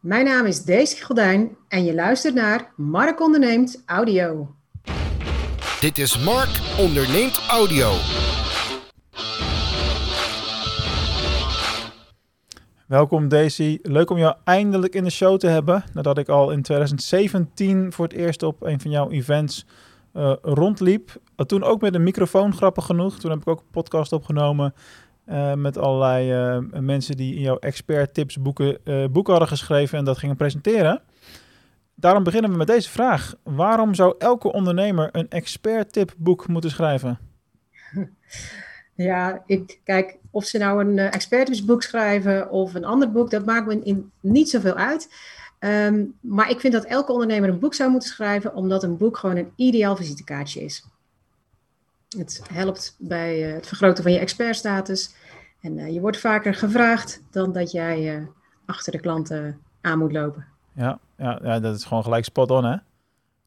Mijn naam is Daisy Goddijn en je luistert naar Mark Onderneemt Audio. Dit is Mark Onderneemt Audio. Welkom Daisy. Leuk om jou eindelijk in de show te hebben. Nadat ik al in 2017 voor het eerst op een van jouw events uh, rondliep. Toen ook met een microfoon, grappig genoeg. Toen heb ik ook een podcast opgenomen uh, met allerlei uh, mensen die in jouw expert tips boeken, boeken hadden geschreven en dat gingen presenteren. Daarom beginnen we met deze vraag. Waarom zou elke ondernemer een expert tip boek moeten schrijven? Ja, ik kijk, of ze nou een expertboek schrijven of een ander boek, dat maakt me in, niet zoveel uit. Um, maar ik vind dat elke ondernemer een boek zou moeten schrijven, omdat een boek gewoon een ideaal visitekaartje is. Het helpt bij uh, het vergroten van je expertstatus. En uh, je wordt vaker gevraagd dan dat jij uh, achter de klanten aan moet lopen. Ja, ja, ja, dat is gewoon gelijk spot on, hè?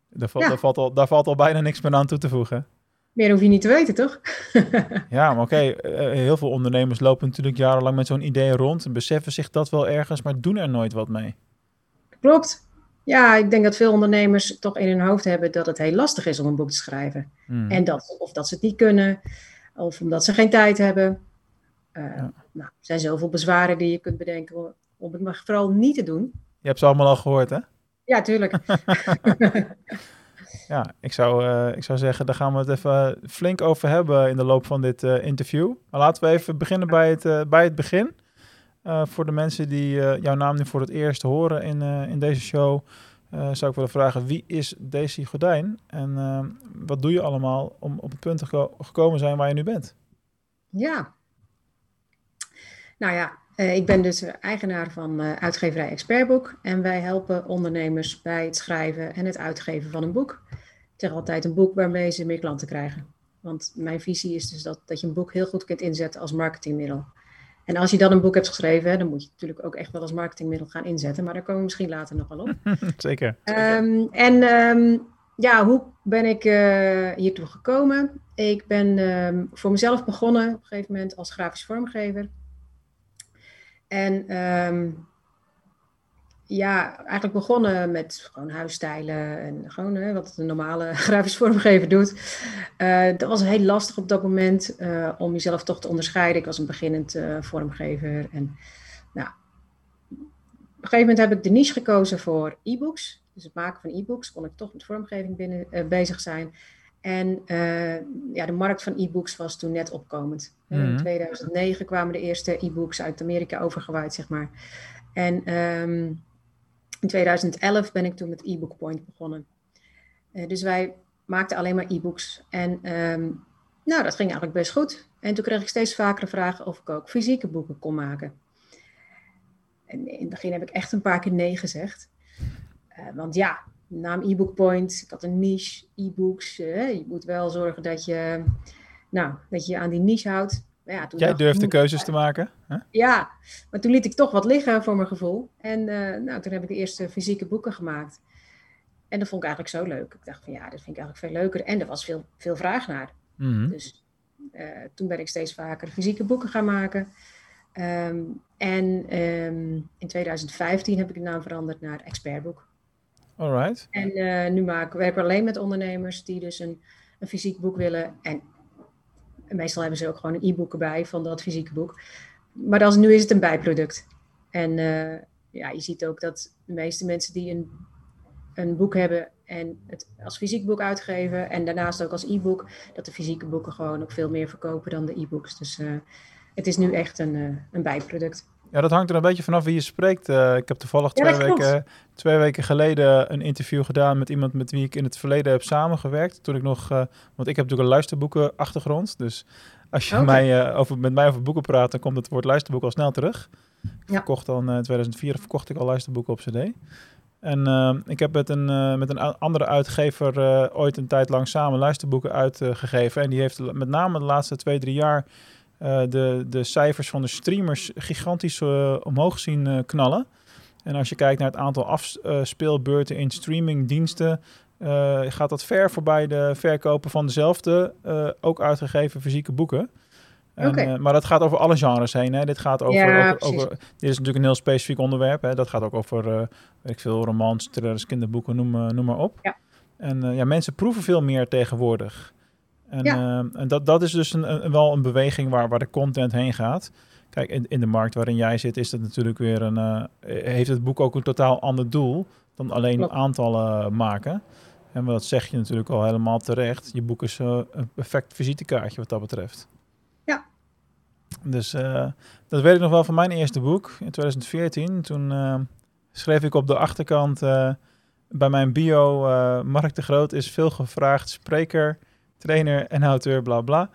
Daar, valt, ja. daar, valt al, daar valt al bijna niks meer aan toe te voegen. Meer hoef je niet te weten, toch? ja, maar oké, okay, heel veel ondernemers lopen natuurlijk jarenlang met zo'n idee rond en beseffen zich dat wel ergens, maar doen er nooit wat mee. Klopt. Ja, ik denk dat veel ondernemers toch in hun hoofd hebben dat het heel lastig is om een boek te schrijven. Hmm. En dat, of dat ze het niet kunnen, of omdat ze geen tijd hebben. Uh, ja. Nou, er zijn zoveel bezwaren die je kunt bedenken om het maar vooral niet te doen. Je hebt ze allemaal al gehoord, hè? Ja, tuurlijk. ja, ik zou, uh, ik zou zeggen, daar gaan we het even flink over hebben in de loop van dit uh, interview. Maar laten we even beginnen bij het, bij het begin. Uh, voor de mensen die uh, jouw naam nu voor het eerst horen in, uh, in deze show, zou ik willen vragen: wie is Daisy Gordijn en wat doe je allemaal om op het punt te geko gekomen zijn waar je nu bent? Ja, nou ja, ik ben dus eigenaar van uitgeverij Expertboek en wij helpen ondernemers bij het schrijven en het uitgeven van een boek. Ik zeg altijd een boek waarmee ze meer klanten krijgen. Want mijn visie is dus dat, dat je een boek heel goed kunt inzetten als marketingmiddel. En als je dan een boek hebt geschreven, dan moet je het natuurlijk ook echt wel als marketingmiddel gaan inzetten. Maar daar komen we misschien later nog wel op. Zeker. Um, en um, ja, hoe ben ik uh, hiertoe gekomen? Ik ben um, voor mezelf begonnen op een gegeven moment als grafisch vormgever. En ja, eigenlijk begonnen met gewoon huisstijlen en gewoon hè, wat een normale grafisch vormgever doet. Uh, dat was heel lastig op dat moment uh, om jezelf toch te onderscheiden. Ik was een beginnend uh, vormgever. En nou, op een gegeven moment heb ik de niche gekozen voor e-books. Dus het maken van e-books kon ik toch met vormgeving binnen, bezig zijn. En ja, de markt van e-books was toen net opkomend. Mm -hmm. In 2009 kwamen de eerste e-books uit Amerika overgewaaid, zeg maar. En um, in 2011 ben ik toen met e-book Point begonnen. Uh, dus wij maakten alleen maar e-books. En um, nou, dat ging eigenlijk best goed. En toen kreeg ik steeds vaker de vraag of ik ook fysieke boeken kon maken. En in het begin heb ik echt een paar keer nee gezegd. Uh, want ja, naam e-book Point, ik had een niche, e-books. Uh, je moet wel zorgen dat je, nou, dat je aan die niche houdt. Ja, toen Jij durfde keuzes te maken? Hè? Ja, maar toen liet ik toch wat liggen voor mijn gevoel. En uh, nou, toen heb ik de eerste fysieke boeken gemaakt. En dat vond ik eigenlijk zo leuk. Ik dacht van ja, dat vind ik eigenlijk veel leuker. En er was veel, veel vraag naar. Mm -hmm. Dus uh, toen ben ik steeds vaker fysieke boeken gaan maken. Um, en um, in 2015 heb ik de naam veranderd naar Expertboek. Alright. En uh, nu maken, werken we alleen met ondernemers die dus een, een fysiek boek willen. En en meestal hebben ze ook gewoon een e-book erbij van dat fysieke boek. Maar dan, nu is het een bijproduct. En uh, ja, je ziet ook dat de meeste mensen die een, een boek hebben en het als fysiek boek uitgeven en daarnaast ook als e-book, dat de fysieke boeken gewoon ook veel meer verkopen dan de e-books. Dus uh, het is nu echt een, uh, een bijproduct. Ja, dat hangt er een beetje vanaf wie je spreekt. Uh, ik heb toevallig twee, weken, twee weken geleden een interview gedaan met iemand met wie ik in het verleden heb samengewerkt. Toen ik nog, uh, want ik heb natuurlijk een luisterboekenachtergrond. Dus als je okay. mij, uh, over, met mij over boeken praat, dan komt het woord luisterboek al snel terug. Ik ja. verkocht dan in 2004 verkocht ik al luisterboeken op cd. En ik heb met een, met een andere uitgever ooit een tijd lang samen luisterboeken uitgegeven. en die heeft met name de laatste twee, drie jaar uh, de, de cijfers van de streamers gigantisch uh, omhoog zien uh, knallen. En als je kijkt naar het aantal afspeelbeurten in streamingdiensten, gaat dat ver voorbij de verkopen van dezelfde, ook uitgegeven fysieke boeken. En, maar dat gaat over alle genres heen. Hè? Dit gaat over, over, Dit is natuurlijk een heel specifiek onderwerp. Hè? Dat gaat ook over weet ik veel, romans, thrillers, kinderboeken, noem, noem maar op. Ja. En ja, mensen proeven veel meer tegenwoordig. En, ja. en dat, dat is dus een, een, wel een beweging waar, waar de content heen gaat. Kijk, in, in de markt waarin jij zit, is dat natuurlijk weer een. Uh, heeft het boek ook een totaal ander doel dan alleen aantallen maken. En dat zeg je natuurlijk al helemaal terecht. Je boek is uh, een perfect visitekaartje wat dat betreft. Ja. Dus uh, dat weet ik nog wel van mijn eerste boek in 2014. Toen schreef ik op de achterkant bij mijn bio: Mark de Groot is veel gevraagd spreker, trainer en auteur, bla bla.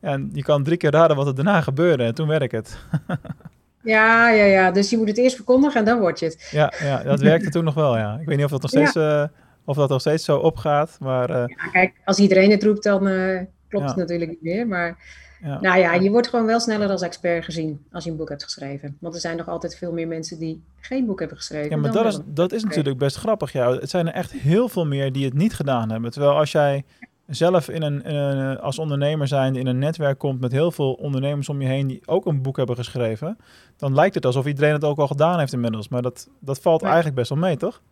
En je kan drie keer raden wat er daarna gebeurde. En toen werd ik het. ja, ja, ja. Dus je moet het eerst verkondigen en dan word je het. Ja, ja dat werkte toen nog wel, ja. Ik weet niet of dat nog steeds, uh, of dat nog steeds zo opgaat. Maar, uh, ja, kijk, als iedereen het roept, dan uh, klopt het natuurlijk niet meer. Maar nou ja, je wordt gewoon wel sneller als expert gezien als je een boek hebt geschreven. Want er zijn nog altijd veel meer mensen die geen boek hebben geschreven. Ja, maar dat is, dat is natuurlijk best grappig. Ja. Het zijn er echt heel veel meer die het niet gedaan hebben. Terwijl als jij zelf in een, in als ondernemer zijn in een netwerk komt met heel veel ondernemers om je heen die ook een boek hebben geschreven, dan lijkt het alsof iedereen het ook al gedaan heeft inmiddels. Maar dat, dat valt eigenlijk best wel mee, toch?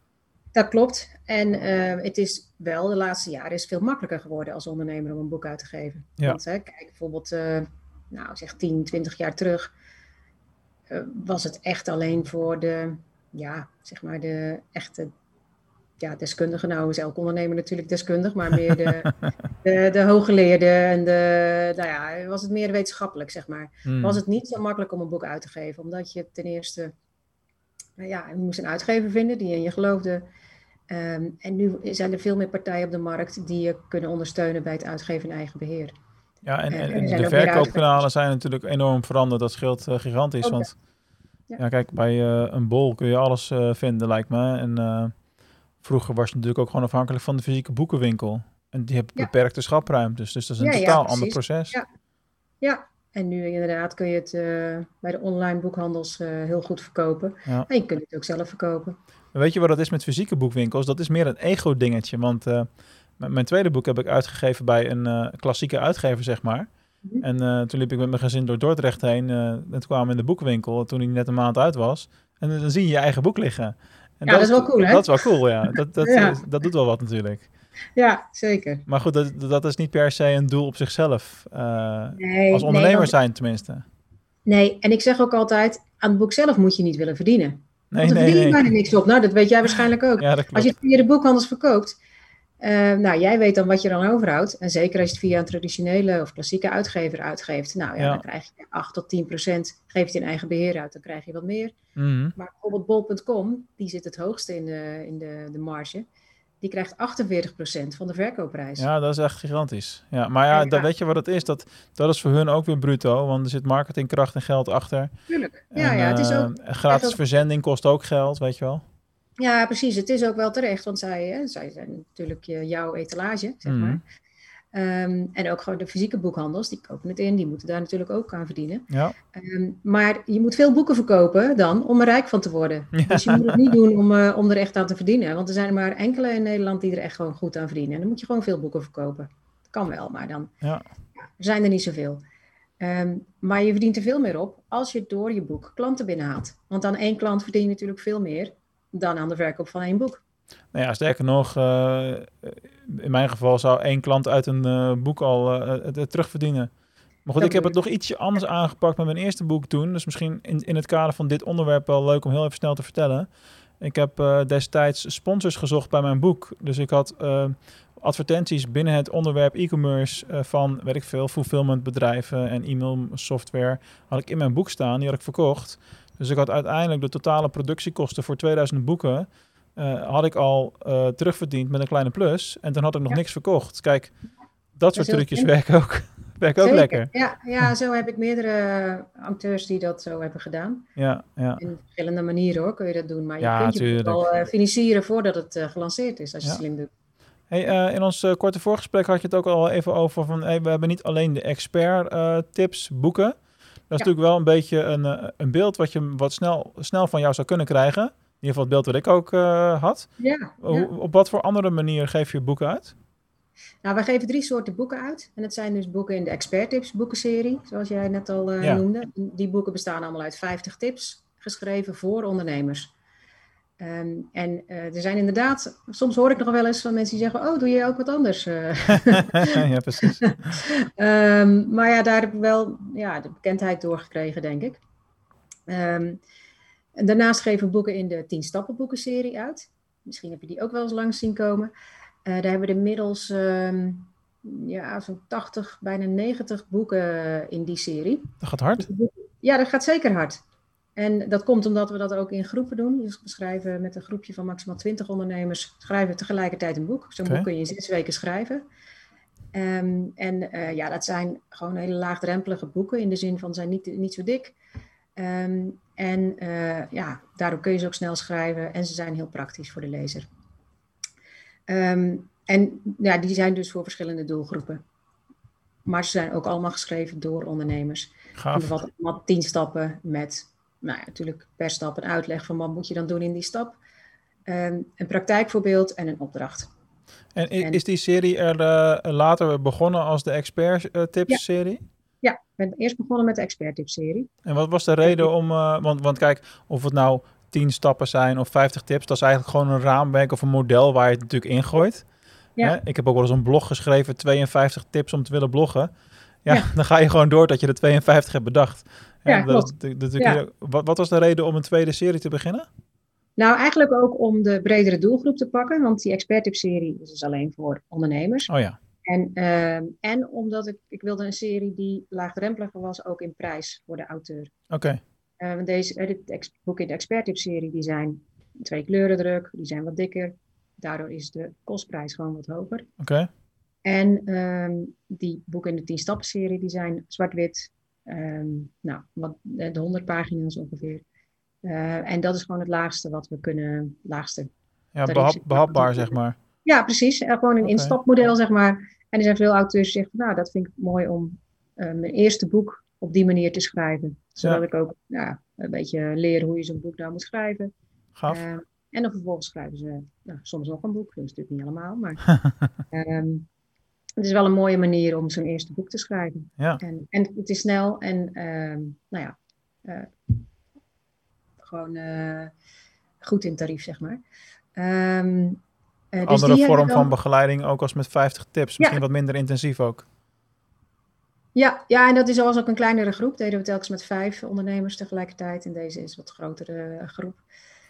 Dat klopt. En uh, het is wel de laatste jaren is veel makkelijker geworden als ondernemer om een boek uit te geven. Ja. Want hè, kijk, bijvoorbeeld, uh, nou zeg 10, 20 jaar terug, uh, was het echt alleen voor de, ja, zeg maar de echte ja, deskundigen, nou is elk ondernemer natuurlijk deskundig, maar meer de, de, de hooggeleerden en de, nou ja, was het meer wetenschappelijk, zeg maar. Hmm. Was het niet zo makkelijk om een boek uit te geven, omdat je ten eerste, nou ja, je moest een uitgever vinden die in je geloofde. Um, en nu zijn er veel meer partijen op de markt die je kunnen ondersteunen bij het uitgeven in eigen beheer. Ja, en, en, en de verkoopkanalen zijn natuurlijk enorm veranderd. Dat scheelt uh, gigantisch. want ja. ja. kijk, bij uh, een bol kun je alles uh, vinden, lijkt me. En Vroeger was je natuurlijk ook gewoon afhankelijk van de fysieke boekenwinkel. En die hebben beperkte schapruimtes. Dus dat is een totaal ander proces. Ja. ja, en nu inderdaad kun je het uh, bij de online boekhandels uh, heel goed verkopen. En je kunt het ook zelf verkopen. Weet je wat dat is met fysieke boekwinkels? Dat is meer een ego-dingetje. Want uh, mijn tweede boek heb ik uitgegeven bij een klassieke uitgever, zeg maar. Mhm. En toen liep ik met mijn gezin door Dordrecht heen. en toen kwamen we in de boekwinkel, toen hij net een maand uit was. En dan zie je je eigen boek liggen. En ja, dat, is wel cool, hè? Dat is wel cool, ja. Dat, dat, dat doet wel wat natuurlijk. Ja, zeker. Maar goed, dat, dat is niet per se een doel op zichzelf. Uh, nee, als ondernemer zijn tenminste. Nee, en ik zeg ook altijd, aan het boek zelf moet je niet willen verdienen. Nee, Want nee, verdien je bijna niks op. Nou, dat weet jij waarschijnlijk ook. Ja, als je het via de boekhandels verkoopt, uh, nou, jij weet dan wat je dan overhoudt. En zeker als je het via een traditionele of klassieke uitgever uitgeeft. Nou ja, dan krijg je 8 tot 10 procent, geef je in eigen beheer uit, dan krijg je wat meer. Mm Maar bijvoorbeeld bol.com, die zit het hoogste in de, in de, de marge. Die krijgt 48 procent van de verkoopprijs. Ja, dat is echt gigantisch. Ja, maar ja, dan weet je wat het is. Dat, dat is voor hun ook weer bruto, want er zit marketingkracht en geld achter. Tuurlijk. Ja, ja, het is ook... Uh, gratis verzending kost ook geld, weet je wel. Ja, precies. Het is ook wel terecht, want zij, hè, zij zijn natuurlijk jouw etalage, zeg mhm. maar. Um, en ook gewoon de fysieke boekhandels, die kopen het in, die moeten daar natuurlijk ook aan verdienen. Ja. Um, maar je moet veel boeken verkopen dan om er rijk van te worden. Ja. Dus je moet het niet doen om, uh, om er echt aan te verdienen. Want er zijn er maar enkele in Nederland die er echt gewoon goed aan verdienen. En dan moet je gewoon veel boeken verkopen. Dat kan wel, maar dan ja. er zijn er niet zoveel. Um, maar je verdient er veel meer op als je door je boek klanten binnenhaalt. Want dan één klant verdient je natuurlijk veel meer dan aan de verkoop van één boek. Nou ja, sterker nog, uh, in mijn geval zou één klant uit een uh, boek al uh, het, terugverdienen. Maar goed, ik heb het nog ietsje anders aangepakt met mijn eerste boek toen. Dus misschien in, in het kader van dit onderwerp wel leuk om heel even snel te vertellen. Ik heb destijds sponsors gezocht bij mijn boek. Dus ik had advertenties binnen het onderwerp e-commerce van, weet ik veel, fulfillmentbedrijven en e-mail software had ik in mijn boek staan. Die had ik verkocht. Dus ik had uiteindelijk de totale productiekosten voor 2000 boeken uh, had ik al uh, terugverdiend met een kleine plus. En dan had ik nog niks verkocht. Kijk, dat soort trucjes werken ook, werken ook lekker. Ja, ja, zo heb ik meerdere auteurs die dat zo hebben gedaan. Ja, ja. In verschillende manieren hoor, kun je dat doen. Maar je kunt je wel uh, financieren voordat het gelanceerd is, als je slim doet. Hey, in ons korte voorgesprek had je het ook al even over van hey, we hebben niet alleen de expert tips boeken. Dat is natuurlijk wel een beetje een, een beeld wat je wat snel, snel van jou zou kunnen krijgen ieder geval het beeld wat ik ook uh, had. Ja, Op wat voor andere manier geef je boeken uit? Nou, wij geven drie soorten boeken uit. En dat zijn dus boeken in de Expert Tips boekenserie, zoals jij net al noemde. Die boeken bestaan allemaal uit 50 tips, geschreven voor ondernemers. Ehm, en er zijn inderdaad, soms hoor ik nog wel eens van mensen die zeggen: Oh, doe je ook wat anders? ja, precies. um, maar ja, daar heb ik wel ja, de bekendheid doorgekregen, denk ik. Um, en daarnaast geven we boeken in de 10 stappen boekenserie uit. Misschien heb je die ook wel eens langs zien komen. Uh, daar hebben we inmiddels ja, zo'n 80, bijna 90 boeken in die serie. Dat gaat hard? Ja, dat gaat zeker hard. En dat komt omdat we dat ook in groepen doen. Dus we schrijven met een groepje van maximaal 20 ondernemers, schrijven we tegelijkertijd een boek. Zo'n okay. boek kun je in zes weken schrijven. Um, en uh, ja, dat zijn gewoon hele laagdrempelige boeken in de zin van zijn niet, niet zo dik. Um, en uh, ja, daardoor kun je ze ook snel schrijven en ze zijn heel praktisch voor de lezer. Um, en ja, die zijn dus voor verschillende doelgroepen. Maar ze zijn ook allemaal geschreven door ondernemers. Gaaf. Allemaal tien stappen met, nou ja, natuurlijk per stap een uitleg van wat moet je dan doen in die stap. Um, een praktijkvoorbeeld en een opdracht. En, en is die serie er uh, later begonnen als de expert uh, tips serie? Ja. Ik ben eerst begonnen met de expert-tips-serie. En wat was de reden om, uh, want, want kijk, of het nou 10 stappen zijn of 50 tips, dat is eigenlijk gewoon een raamwerk of een model waar je het natuurlijk ingooit. Ja. Hè? Ik heb ook wel eens een blog geschreven, 52 tips om te willen bloggen. Ja, ja. dan ga je gewoon door dat je de 52 hebt bedacht. Ja, dat, dat, dat, ja. Wat, wat was de reden om een tweede serie te beginnen? Nou, eigenlijk ook om de bredere doelgroep te pakken, want die expert-tip-serie is dus alleen voor ondernemers. Oh ja. En, uh, en omdat ik, ik wilde een serie die laagdrempeliger was, ook in prijs voor de auteur. Oké. Okay. Uh, want deze uh, dit boek in de expert-tip-serie, die zijn twee kleuren druk, die zijn wat dikker. Daardoor is de kostprijs gewoon wat hoger. Oké. Okay. En um, die boeken in de 10 stappen serie, die zijn zwart-wit. Um, nou, wat, de 100 pagina's ongeveer. Uh, en dat is gewoon het laagste wat we kunnen, laagste. Ja, behap, behapbaar zeg maar. Ja, precies. gewoon een okay. instapmodel zeg maar. En er zijn veel auteurs die zeggen, nou, dat vind ik mooi om uh, mijn eerste boek op die manier te schrijven. Zodat ja. ik ook ja, een beetje leer hoe je zo'n boek nou moet schrijven. Gaaf. Uh, en dan vervolgens schrijven ze nou, soms nog een boek. Dat is natuurlijk niet allemaal, maar um, het is wel een mooie manier om zo'n eerste boek te schrijven. Ja. En, en het is snel en um, nou ja, uh, gewoon goed in tarief, zeg maar. Um, Uh, dus Andere vorm van begeleiding ook als met 50 tips. Misschien ja. wat minder intensief ook. Ja, ja, en dat is was ook een kleinere groep. Deden we telkens met vijf ondernemers tegelijkertijd. En deze is een wat grotere groep.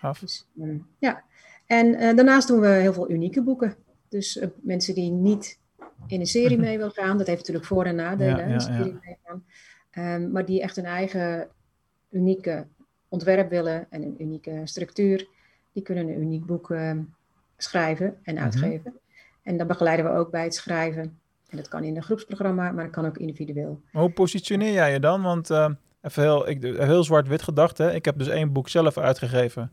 Af. Dus, um, ja. En uh, daarnaast doen we heel veel unieke boeken. Dus uh, mensen die niet in een serie mee willen gaan. Dat heeft natuurlijk voor- en nadelen. Ja, ja, serie meegaan. Um, maar die echt een eigen unieke ontwerp willen. En een unieke structuur. Die kunnen een uniek boek um, schrijven en uitgeven. Mm-hmm. En dan begeleiden we ook bij het schrijven. En dat kan in een groepsprogramma, maar dat kan ook individueel. Hoe positioneer jij je dan? Want uh, even heel, ik, heel zwart-wit gedacht. Hè? Ik heb dus één boek zelf uitgegeven.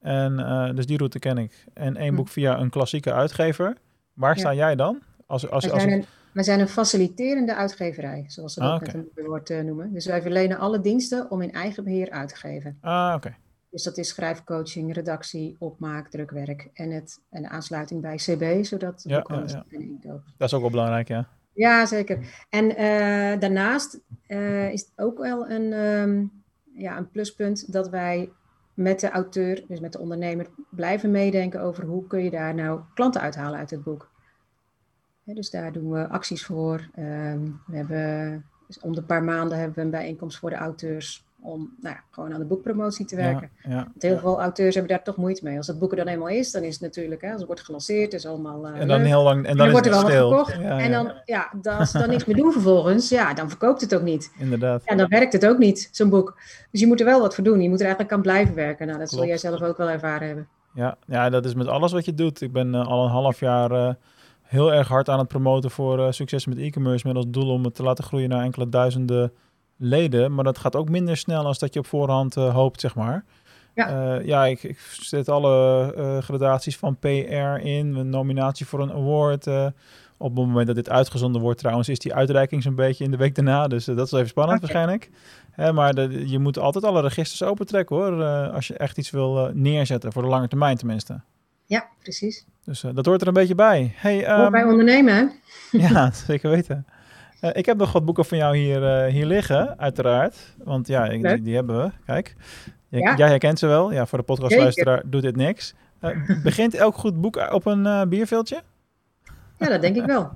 En uh, dus die route ken ik. En één hm. boek via een klassieke uitgever. Waar ja. sta jij dan? Als, als, wij, als, zijn een, wij zijn een faciliterende uitgeverij, zoals ze dat ah, okay. met een woord uh, noemen. Dus wij verlenen alle diensten om in eigen beheer uit te geven. Ah, oké. Okay. Dus dat is schrijfcoaching, redactie, opmaak, drukwerk en, het, en de aansluiting bij CB, zodat ja, ja, ja. Dat is ook wel belangrijk, ja. Ja, zeker. En uh, daarnaast uh, is het ook wel een, um, ja, een pluspunt dat wij met de auteur, dus met de ondernemer, blijven meedenken over hoe kun je daar nou klanten uithalen uit het boek. Dus daar doen we acties voor. Um, we hebben, dus om de paar maanden hebben we een bijeenkomst voor de auteurs om nou ja, gewoon aan de boekpromotie te werken. Ja, ja, Want heel veel auteurs hebben daar toch moeite mee. Als het boek er dan eenmaal is, dan is het natuurlijk, hè, als het wordt gelanceerd, is allemaal. Uh, en dan leuk. heel lang. En dan, en dan is wordt er het wel stil. wat verkocht. en dan, ja, als ze dan niks meer doen vervolgens, ja, dan verkoopt het ook niet. Inderdaad. En dan werkt het ook niet, zo'n boek. Dus je moet er wel wat voor doen. Je moet er eigenlijk aan blijven werken. Nou, dat Klopt. zul jij zelf ook wel ervaren hebben. Ja, ja, dat is met alles wat je doet. Ik ben uh, al een half jaar. Uh, heel erg hard aan het promoten voor uh, succes met e-commerce met als doel om het te laten groeien naar enkele duizenden leden, maar dat gaat ook minder snel als dat je op voorhand uh, hoopt, zeg maar. Ja, uh, ja ik, ik, zet alle gradaties van PR in, een nominatie voor een award. Op het moment dat dit uitgezonden wordt trouwens, is die uitreiking zo'n beetje in de week daarna. Dus dat is even spannend okay. waarschijnlijk. maar de, je moet altijd alle registers opentrekken hoor, als je echt iets wil neerzetten, voor de lange termijn tenminste. Ja, precies. Dus dat hoort er een beetje bij. Hey, um, bij ondernemen, hè? ja, zeker weten. ik heb nog wat boeken van jou hier, hier liggen, uiteraard. Want ja, die, die, hebben we. Kijk. Jij, ja. jij herkent ze wel. Ja, voor de podcastluisteraar doet dit niks. begint elk goed boek op een bierveeltje? Ja, dat denk ik wel.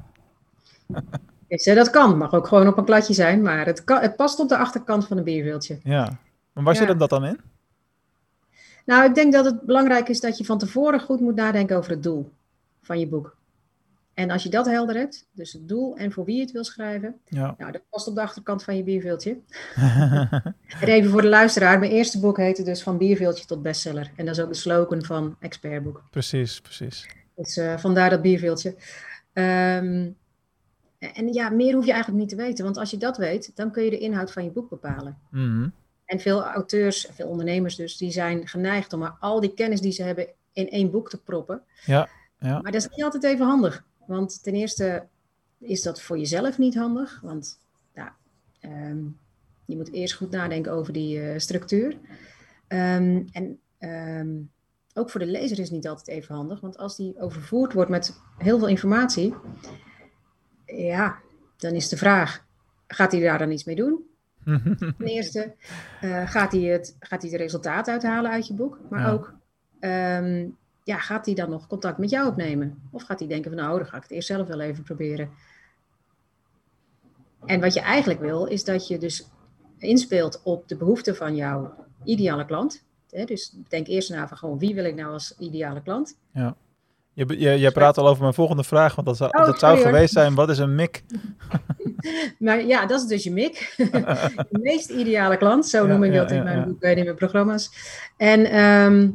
dat kan. Het mag ook gewoon op een kladje zijn, maar het, kan, het past op de achterkant van een bierveeltje. Ja, maar waar zit hem dat dan in? Nou, ik denk dat het belangrijk is dat je van tevoren goed moet nadenken over het doel van je boek. En als je dat helder hebt, dus het doel en voor wie je het wil schrijven, ja. nou, dat past op de achterkant van je bierveeltje. en even voor de luisteraar, mijn eerste boek heette dus Van bierveeltje tot bestseller. En dat is ook de slogan van Expertboek. Precies, precies. Dus uh, vandaar dat bierveeltje. Um, en ja, meer hoef je eigenlijk niet te weten, want als je dat weet, dan kun je de inhoud van je boek bepalen. Mhm. En veel auteurs, veel ondernemers dus, die zijn geneigd om maar al die kennis die ze hebben in één boek te proppen. Ja, ja. Maar dat is niet altijd even handig. Want ten eerste is dat voor jezelf niet handig, want ja, ehm, je moet eerst goed nadenken over die uh, structuur. Um, en um, ook voor de lezer is het niet altijd even handig, want als die overvoerd wordt met heel veel informatie, ja, dan is de vraag, gaat hij daar dan iets mee doen? Ten eerste, uh, gaat, hij het, gaat hij het resultaat uithalen uit je boek? Maar ook, ehm, ja, gaat hij dan nog contact met jou opnemen? Of gaat hij denken van, nou, dan ga ik het eerst zelf wel even proberen. En wat je eigenlijk wil, is dat je dus inspeelt op de behoeften van jouw ideale klant. Dus denk eerst na van gewoon wie wil ik nou als ideale klant. Ja. Je, je, je praat al over mijn volgende vraag, want dat zou, oh, dat zou geweest zijn, wat is een MIC? maar ja, dat is dus je MIC. de meest ideale klant, zo noem ik dat in mijn boek en in mijn programma's. En ehm,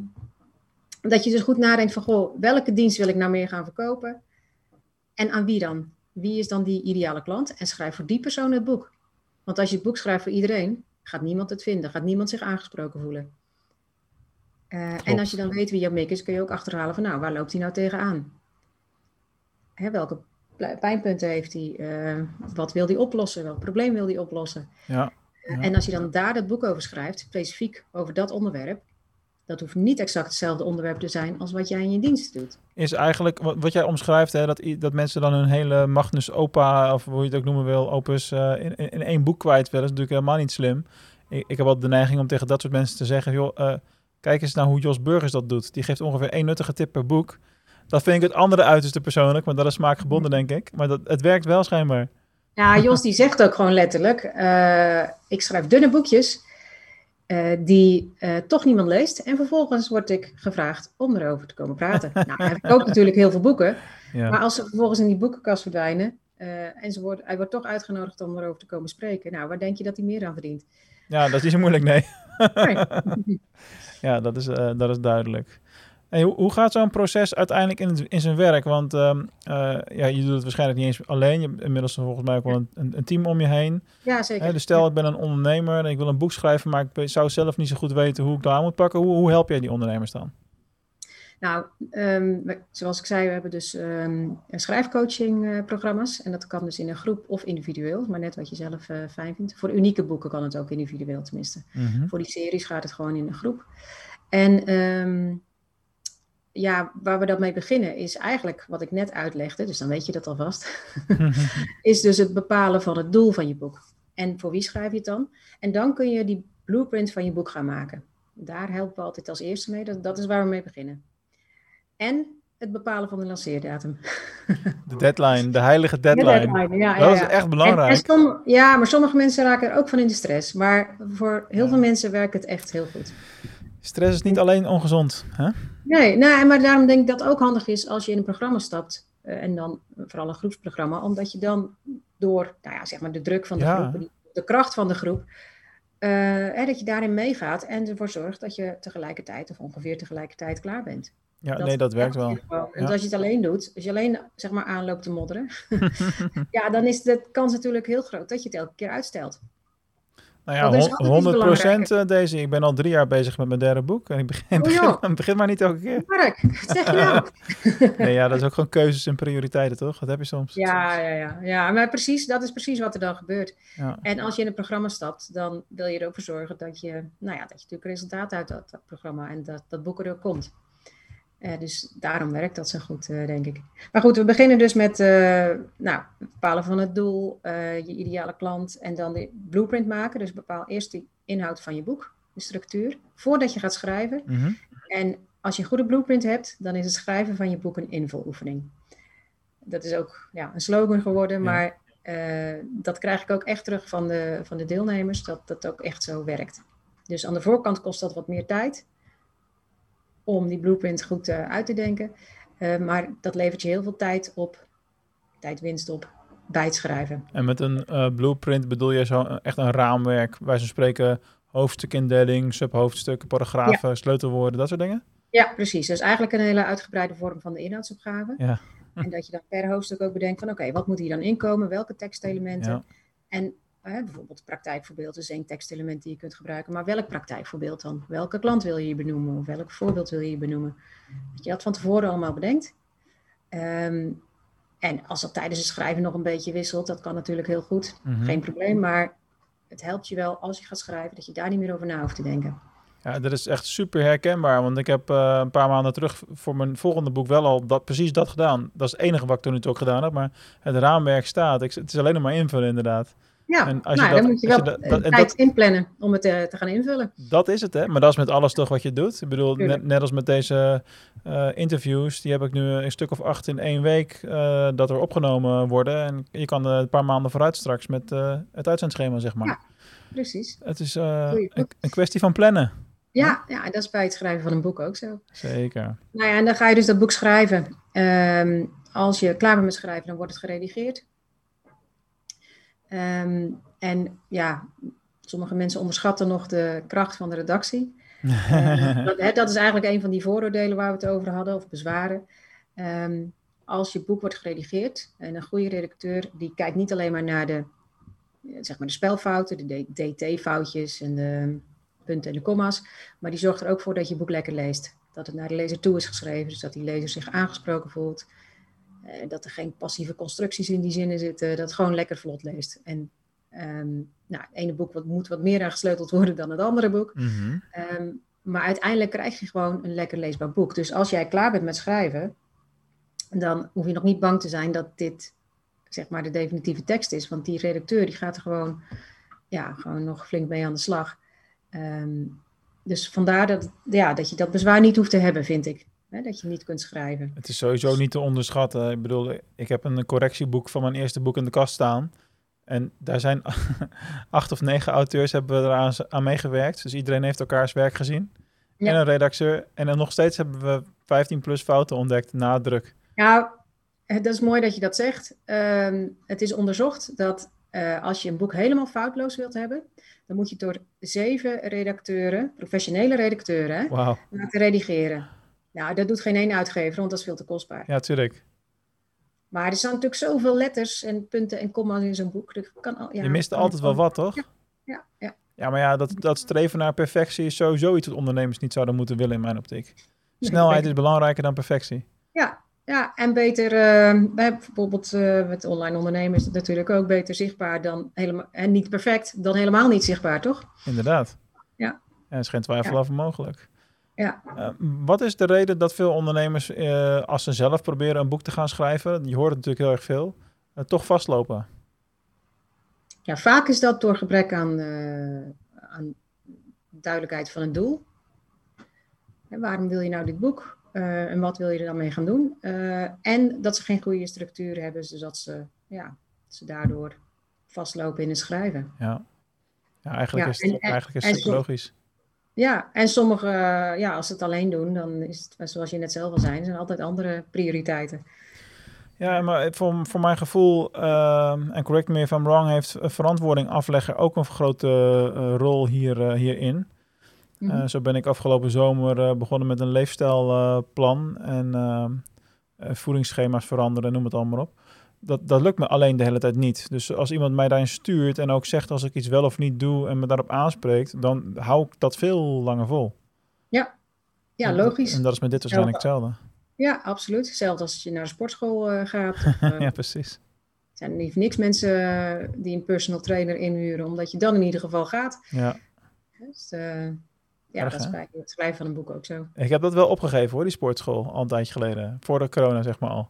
dat je dus goed nadenkt van, goh, welke dienst wil ik nou meer gaan verkopen? En aan wie dan? Wie is dan die ideale klant? En schrijf voor die persoon het boek. Want als je het boek schrijft voor iedereen, gaat niemand het vinden, gaat niemand zich aangesproken voelen. Uh, en als je dan weet wie jouw mik is, kun je ook achterhalen van nou, waar loopt hij nou tegenaan? Hè, welke pijnpunten heeft hij? Uh, wat wil hij oplossen? Welk probleem wil hij oplossen? Ja, uh, en als je dan daar het boek over schrijft, specifiek over dat onderwerp, dat hoeft niet exact hetzelfde onderwerp te zijn als wat jij in je dienst doet. Is eigenlijk wat, wat jij omschrijft, hè, dat, dat mensen dan hun hele Magnus Opa, of hoe je het ook noemen wil, opus, in, in, in, één boek kwijt willen, is natuurlijk helemaal niet slim. Ik, ik heb wel de neiging om tegen dat soort mensen te zeggen, joh, Kijk eens naar hoe Jos Burgers dat doet. Die geeft ongeveer één nuttige tip per boek. Dat vind ik het andere uiterste persoonlijk, maar dat is smaakgebonden, denk ik. Maar dat, het werkt wel schijnbaar. Ja, Jos die zegt ook gewoon letterlijk: uh, ik schrijf dunne boekjes uh, die uh, toch niemand leest. En vervolgens word ik gevraagd om erover te komen praten. nou, heb ik ook natuurlijk heel veel boeken. Ja. Maar als ze vervolgens in die boekenkast verdwijnen en ze wordt, hij wordt toch uitgenodigd om erover te komen spreken. Nou, waar denk je dat hij meer aan verdient? Ja, dat is niet zo moeilijk, nee. nee. Ja, dat is, uh, dat is duidelijk. En hoe, gaat zo'n proces uiteindelijk in, in zijn werk? Want uh, uh, ja, je doet het waarschijnlijk niet eens alleen. Je hebt inmiddels volgens mij ook wel een, een, team om je heen. Ja, zeker. dus stel, ik ben een ondernemer en ik wil een boek schrijven, maar ik zou zelf niet zo goed weten hoe ik daar aan moet pakken. Hoe, hoe help jij die ondernemers dan? Nou, um, zoals ik zei, we hebben dus um, schrijfcoaching uh, programma's. En dat kan dus in een groep of individueel, maar net wat je zelf uh, fijn vindt. Voor unieke boeken kan het ook individueel tenminste. Mm -hmm. Voor die series gaat het gewoon in een groep. En um, ja, waar we dan mee beginnen is eigenlijk wat ik net uitlegde, dus dan weet je dat alvast. is dus het bepalen van het doel van je boek. En voor wie schrijf je het dan? En dan kun je die blueprint van je boek gaan maken. Daar helpen we altijd als eerste mee. Dat, dat is waar we mee beginnen. En het bepalen van de lanceerdatum. De deadline, de heilige deadline. De deadline ja, dat ja, is echt belangrijk. En, en ja, maar sommige mensen raken er ook van in de stress. Maar voor heel veel mensen werkt het echt heel goed. Stress is niet alleen ongezond, hè? Nee, nou, maar daarom denk ik dat het ook handig is als je in een programma stapt. Uh, en dan vooral een groepsprogramma. Omdat je dan door nou ja, zeg maar de druk van de groep, de kracht van de groep... Uh, hè, dat je daarin meegaat en ervoor zorgt dat je tegelijkertijd of ongeveer tegelijkertijd klaar bent. Ja, dat, nee, dat werkt wel. En als je het alleen doet, als je alleen zeg maar aanloopt te modderen, ja, dan is de kans natuurlijk heel groot dat je het elke keer uitstelt. Nou ja, 100 procent eh, deze. Ik ben al drie jaar bezig met mijn derde boek. En ik begin, oh, begin, begin, maar niet elke keer. Mark, zeg je nou? nee, ja, dat is ook gewoon keuzes en prioriteiten, toch? Dat heb je soms. Ja, ja, ja. ja maar precies, dat is precies wat er dan gebeurt. Ja. En als je in een programma stapt, dan wil je er ook voor zorgen dat je, nou ja, dat je natuurlijk resultaat uit dat, dat programma en dat dat boek er ook komt. Dus daarom werkt dat zo goed, denk ik. Maar goed, we beginnen dus met nou, het bepalen van het doel, je ideale klant en dan de blueprint maken. Dus bepaal eerst de inhoud van je boek, de structuur, voordat je gaat schrijven. Mhm. En als je een goede blueprint hebt, dan is het schrijven van je boek een invuloefening. Dat is ook ja, een slogan geworden, maar uh, dat krijg ik ook echt terug van de, van de deelnemers, dat dat ook echt zo werkt. Dus aan de voorkant kost dat wat meer tijd om die blueprint goed uh, uit te denken. Uh, maar dat levert je heel veel tijd op, tijdwinst op bij het schrijven. En met een blueprint bedoel je zo echt een raamwerk, wij zo spreken hoofdstukindeling, subhoofdstukken, paragrafen, ja. sleutelwoorden, dat soort dingen? Ja, precies. Dus eigenlijk een hele uitgebreide vorm van de inhoudsopgave. Ja. En dat je dan per hoofdstuk ook bedenkt van oké, wat moet hier dan inkomen? Welke tekstelementen? Ja. En bijvoorbeeld praktijkvoorbeeld is één tekstelement die je kunt gebruiken. Maar welk praktijkvoorbeeld dan? Welke klant wil je hier benoemen? Of welk voorbeeld wil je hier benoemen? Dat je dat van tevoren allemaal bedenkt. Ehm, en als dat tijdens het schrijven nog een beetje wisselt, dat kan natuurlijk heel goed. Mhm. Geen probleem. Maar het helpt je wel als je gaat schrijven, dat je daar niet meer over na hoeft te denken. Ja, dat is echt super herkenbaar. Want ik heb uh, een paar maanden terug voor mijn volgende boek wel al dat, precies dat gedaan. Dat is het enige wat ik toen ook gedaan heb. Maar het raamwerk staat. Ik, het is alleen nog maar invullen inderdaad. Ja, en als nou, je dat, dan moet je wel je dat, dat, tijd inplannen om het uh, te gaan invullen. Dat is het, hè? Maar dat is met alles toch wat je doet. Ik bedoel, net, net, als met deze uh, interviews, die heb ik nu een stuk of acht in één week uh, dat er opgenomen worden. En je kan een paar maanden vooruit straks met het uitzendschema, zeg maar. Ja, precies. Het is een, een kwestie van plannen. Ja, ja, dat is bij het schrijven van een boek ook zo. Zeker. Nou ja, en dan ga je dus dat boek schrijven. Um, als je klaar bent met schrijven, dan wordt het geredigeerd. Um, en ja, sommige mensen onderschatten nog de kracht van de redactie. uh, dat, dat, is eigenlijk een van die vooroordelen waar we het over hadden, of bezwaren. Um, als je boek wordt geredigeerd, en een goede redacteur, die kijkt niet alleen maar naar de, zeg maar de spelfouten, de DT-foutjes en de punten en de comma's. Maar die zorgt er ook voor dat je boek lekker leest. Dat het naar de lezer toe is geschreven, dus dat die lezer zich aangesproken voelt. Uh, dat er geen passieve constructies in die zinnen zitten, dat het gewoon lekker vlot leest. En um, nou, het ene boek wat, moet wat meer aangesleuteld worden dan het andere boek. Mm -hmm. um, maar uiteindelijk krijg je gewoon een lekker leesbaar boek. Dus als jij klaar bent met schrijven, dan hoef je nog niet bang te zijn dat dit zeg maar de definitieve tekst is. Want die redacteur die gaat er gewoon, ja, gewoon nog flink mee aan de slag. Um, dus vandaar dat, ja, dat je dat bezwaar niet hoeft te hebben, vind ik. Hè, dat je niet kunt schrijven. Het is sowieso niet te onderschatten. Ik bedoel, ik heb een correctieboek van mijn eerste boek in de kast staan. En daar zijn acht of negen auteurs hebben we eraan aan meegewerkt. Dus iedereen heeft elkaars werk gezien. Ja. En een redacteur. En dan nog steeds hebben we 15 plus fouten ontdekt na druk. Nou, dat is mooi dat je dat zegt. Um, het is onderzocht dat uh, als je een boek helemaal foutloos wilt hebben, dan moet je het door zeven redacteuren, professionele redacteuren, wow. laten redigeren. Nou, dat doet geen één uitgever, want dat is veel te kostbaar. Ja, tuurlijk. Maar er staan natuurlijk zoveel letters en punten en komma's in zo'n boek. Dat kan al, ja, je mist altijd wel wat, toch? Ja, ja, ja. ja maar ja, dat, dat streven naar perfectie is sowieso iets wat ondernemers niet zouden moeten willen in mijn optiek. Snelheid is belangrijker dan perfectie. Ja, ja, en beter, uh, bijvoorbeeld uh, met online ondernemen is het natuurlijk ook beter zichtbaar dan helemaal, en niet perfect, dan helemaal niet zichtbaar, toch? Inderdaad. Ja. ja er is geen twijfel over mogelijk. Ja. Uh, wat is de reden dat veel ondernemers, als ze zelf proberen een boek te gaan schrijven, je hoort het natuurlijk heel erg veel, toch vastlopen? Ja, vaak is dat door gebrek aan, aan duidelijkheid van het doel. En waarom wil je nou dit boek? En wat wil je er dan mee gaan doen? En dat ze geen goede structuur hebben, zodat ze, ja, ze daardoor vastlopen in het schrijven. Ja, ja eigenlijk ja, is het, en, eigenlijk is het logisch. Ja, en sommigen, ja, als ze het alleen doen, dan is het, zoals je net zelf al zei, zijn altijd andere prioriteiten. Ja, maar voor, voor mijn gevoel, uh, en correct me if I'm wrong, heeft verantwoording afleggen ook een grote uh, rol hier, hierin. Mm -hmm. uh, zo ben ik afgelopen zomer begonnen met een leefstijlplan en voedingsschema's veranderen, noem het allemaal op. Dat, dat lukt me alleen de hele tijd niet. Dus als iemand mij daarin stuurt en ook zegt als ik iets wel of niet doe en me daarop aanspreekt, dan hou ik dat veel langer vol. Ja, ja logisch. En, dat is met dit waarschijnlijk hetzelfde. Ja, absoluut. Hetzelfde als je naar de sportschool gaat. Of, ja, precies. Er zijn niet niks mensen die een personal trainer inhuren, omdat je dan in ieder geval gaat. Ja. Dus, ja dat is bij het schrijven van een boek ook zo. Ik heb dat wel opgegeven hoor, die sportschool, al een tijdje geleden. Voor de corona, zeg maar al.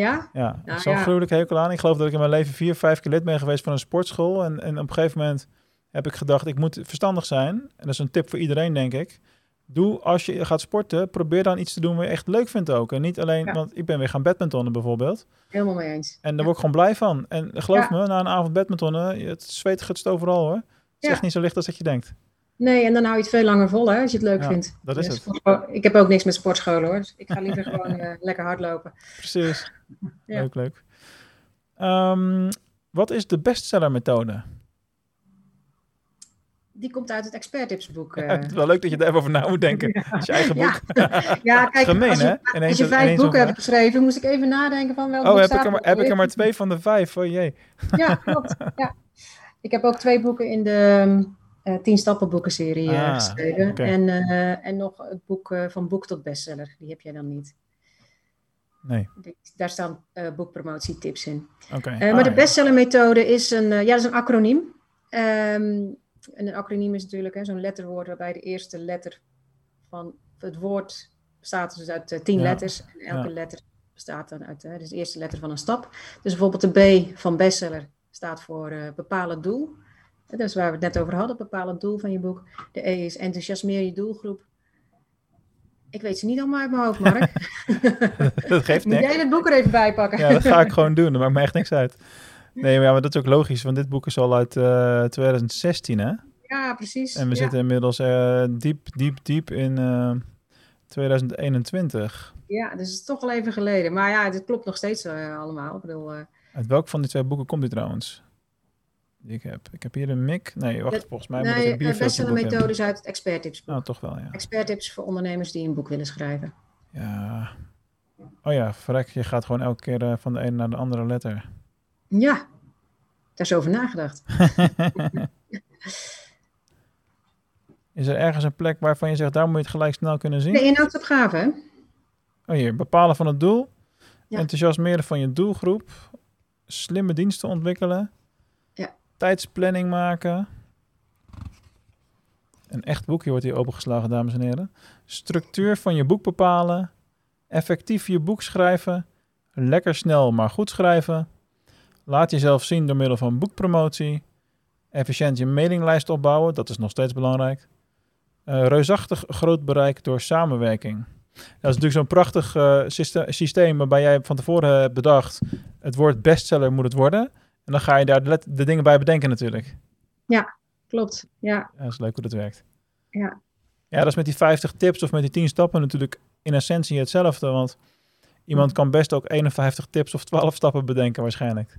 Ja? Ja, nou, zo'n ja. gruwelijk hekel aan. Ik geloof dat ik in mijn leven vier, vijf keer lid ben geweest van een sportschool. En, en op een gegeven moment heb ik gedacht, ik moet verstandig zijn. En dat is een tip voor iedereen, denk ik. Doe als je gaat sporten, probeer dan iets te doen wat je echt leuk vindt ook. En niet alleen, want ik ben weer gaan badmintonnen bijvoorbeeld. Helemaal mee eens. En daar word ik gewoon blij van. En geloof me, na een avond badmintonnen, het zweet gutst overal hoor. Het is echt niet zo licht als dat je denkt. Nee, en dan hou je het veel langer vol hè, als je het leuk Ja, vindt. dat is het. Ik heb ook niks met sportscholen hoor. Dus ik ga liever gewoon eh, lekker hardlopen. Precies. Ja. Leuk, leuk. Ehm, wat is de bestseller methode? Die komt uit het experttipsboek. eh. Ja, het is wel leuk dat je er even over na moet denken. Het is je eigen boek. Ja, ja kijk, Gemeen, als je, als vijf boeken hebt geschreven, moest ik even nadenken van welk Oh, heb ik, er maar, heb ik er maar twee van de vijf? Oh jee. Ja, klopt. Ja. Ik heb ook twee boeken in de eh tien stappen boekenserie eh, Ah, geschreven. En, eh, en nog het boek eh, van boek tot bestseller. Die heb jij dan niet. Nee, Die- Daar staan eh, boekpromotietips in. oké. Eh, Ah, maar de ja. bestsellermethode is een, eh, ja, dat is een acroniem. Ehm, en een acroniem is natuurlijk hè, zo'n letterwoord waarbij de eerste letter van het woord bestaat dus uit tien letters. En elke letter bestaat dan uit eh, dus de eerste letter van een stap. Dus bijvoorbeeld de B van bestseller staat voor eh bepalen doel. Dat is waar we het net over hadden, bepalen doel van je boek. De E is enthousiasmeer je doelgroep. Ik weet ze niet allemaal uit mijn hoofd, Mark. dat geeft Moet jij niks. het boek er even bij pakken? Ja, dat ga ik gewoon doen. Dat maakt me echt niks uit. Nee, maar, ja, maar dat is ook logisch, want dit boek is al uit eh, 2016, hè? Ja, precies. En we Ja. zitten inmiddels eh, diep, diep, diep in eh, 2021. Ja, dus het is toch wel even geleden. Maar ja, dit klopt nog steeds eh, allemaal. Ik bedoel, eh, Uit welk van die twee boeken komt die trouwens? Die ik heb. Ik heb hier een mik. Nee, wacht, volgens mij moet ik nee, een de bierveeltje boek methode hebben. is uit het experttipsboek. Nou, toch wel, ja. Experttips voor ondernemers die een boek willen schrijven. Ja. Oh ja, verrek, je gaat gewoon elke keer eh, van de ene naar de andere letter. Ja, daar is over nagedacht. Is er ergens een plek waarvan je zegt, daar moet je het gelijk snel kunnen zien? De inhoudsopgave, hè? Oh hier, bepalen van het doel. Ja. Enthousiasmeren van je doelgroep. Slimme diensten ontwikkelen. Tijdsplanning maken. Een echt boekje wordt hier opengeslagen, dames en heren. Structuur van je boek bepalen. Effectief je boek schrijven. Lekker snel, maar goed schrijven. Laat jezelf zien door middel van boekpromotie. Efficiënt je mailinglijst opbouwen, dat is nog steeds belangrijk. Eh, reusachtig groot bereik door samenwerking. Dat is natuurlijk zo'n prachtig eh, syste- systeem waarbij jij van tevoren hebt bedacht, het woord bestseller moet het worden. En dan ga je daar de, dingen bij bedenken natuurlijk. Klopt, ja. Ja, dat is leuk hoe dat werkt. Ja. Ja, dat is met die 50 tips of met die 10 stappen natuurlijk in essentie hetzelfde. Want iemand kan best ook 51 tips of 12 stappen bedenken waarschijnlijk.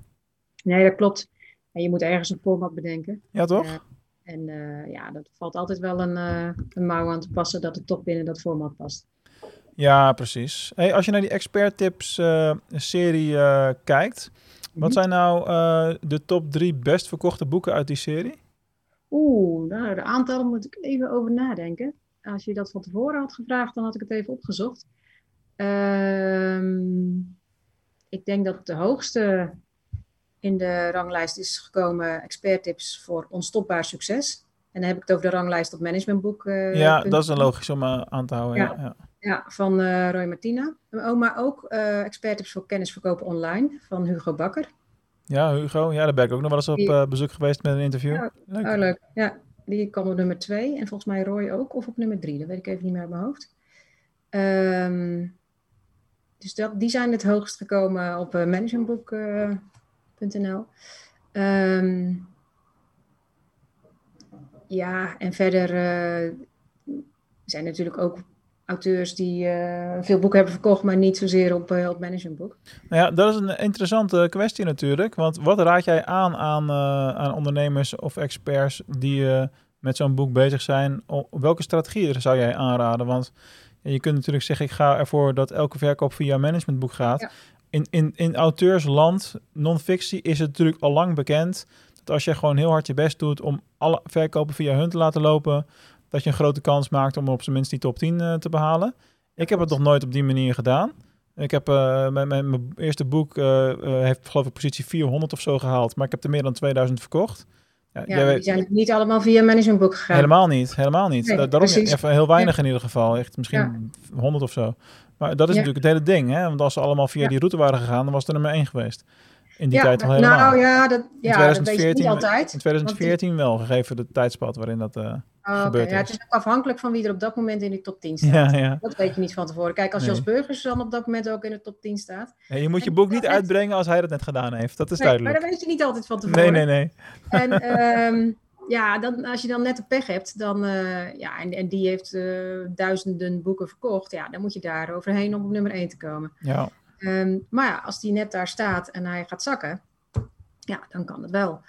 Nee, dat klopt. En je moet ergens een format bedenken. Ja, toch? Ja. En eh, ja, dat valt altijd wel een, eh, een mouw aan te passen dat het toch binnen dat format past. Ja, precies. Hey, als je naar die expert tips eh, serie kijkt, wat Mhm. zijn nou eh, de top drie best verkochte boeken uit die serie? Oeh, nou, de aantallen moet ik even over nadenken. Als je dat van tevoren had gevraagd, dan had ik het even opgezocht. Ehm, ik denk dat de hoogste in de ranglijst is gekomen experttips voor onstopbaar succes. En dan heb ik het over de ranglijst op managementboek. eh, ja, punt. dat is een logisch om eh, aan te houden. Ja. Ja. Ja. Van eh, Roy Martina. Oh, maar ook eh experttips voor kennisverkopen online van Hugo Bakker. Ja, Hugo, ja, daar ben ik ook nog wel eens op eh, bezoek geweest met een interview. Ja, Leuk. Oh, leuk. Ja, die kwam op nummer twee. En volgens mij Roy ook, of op nummer drie. Dat weet ik even niet meer uit mijn hoofd. Ehm, dus dat, die zijn het hoogst gekomen op managementboek.nl. Ehm, ja, en verder eh, zijn natuurlijk ook auteurs die eh, veel boeken hebben verkocht, maar niet zozeer op, op managementboek. Nou ja, dat is een interessante kwestie natuurlijk. Want wat raad jij aan aan, eh, aan ondernemers of experts die met zo'n boek bezig zijn? Welke strategieën zou jij aanraden? Want je kunt natuurlijk zeggen, ik ga ervoor dat elke verkoop via managementboek gaat. Ja. In, in, in auteursland, non-fictie, is het natuurlijk al lang bekend dat als je gewoon heel hard je best doet om alle verkopen via hun te laten lopen, dat je een grote kans maakt om op zijn minst die top 10 eh, te behalen. Ik heb het nog nooit op die manier gedaan. Ik heb eh, mijn, mijn, mijn eerste boek eh, heeft geloof ik positie 400 of zo gehaald, maar ik heb er meer dan 2000 verkocht. Ja, ja die zijn niet allemaal via managementboek gegaan. Helemaal niet, helemaal niet. Nee, Daarom even heel weinig in ieder geval. Echt misschien honderd of zo. Maar dat is natuurlijk het hele ding, hè? Want als ze allemaal via die route waren gegaan, dan was het er nummer één geweest. In die tijd al helemaal. Nou ja, dat, ja, in 2014, dat niet altijd. In 2014 wel, gegeven de tijdspad waarin dat uh, oh, Ja, het is ook afhankelijk van wie er op dat moment in de top 10 staat. Ja, ja. Dat weet je niet van tevoren. Kijk, als nee. Jos Burgers dan op dat moment ook in de top 10 staat. Nee, je moet je boek niet uitbrengen als hij dat net gedaan heeft. Dat is nee, duidelijk. Maar dat weet je niet altijd van tevoren. Nee, nee, nee. En um, ja, dan, als je dan net de pech hebt, dan, uh, ja, en, en die heeft uh, duizenden boeken verkocht, ja, dan moet je daar overheen om op nummer 1 te komen. Ja. Um, maar ja, als die net daar staat en hij gaat zakken, ja, dan kan het wel.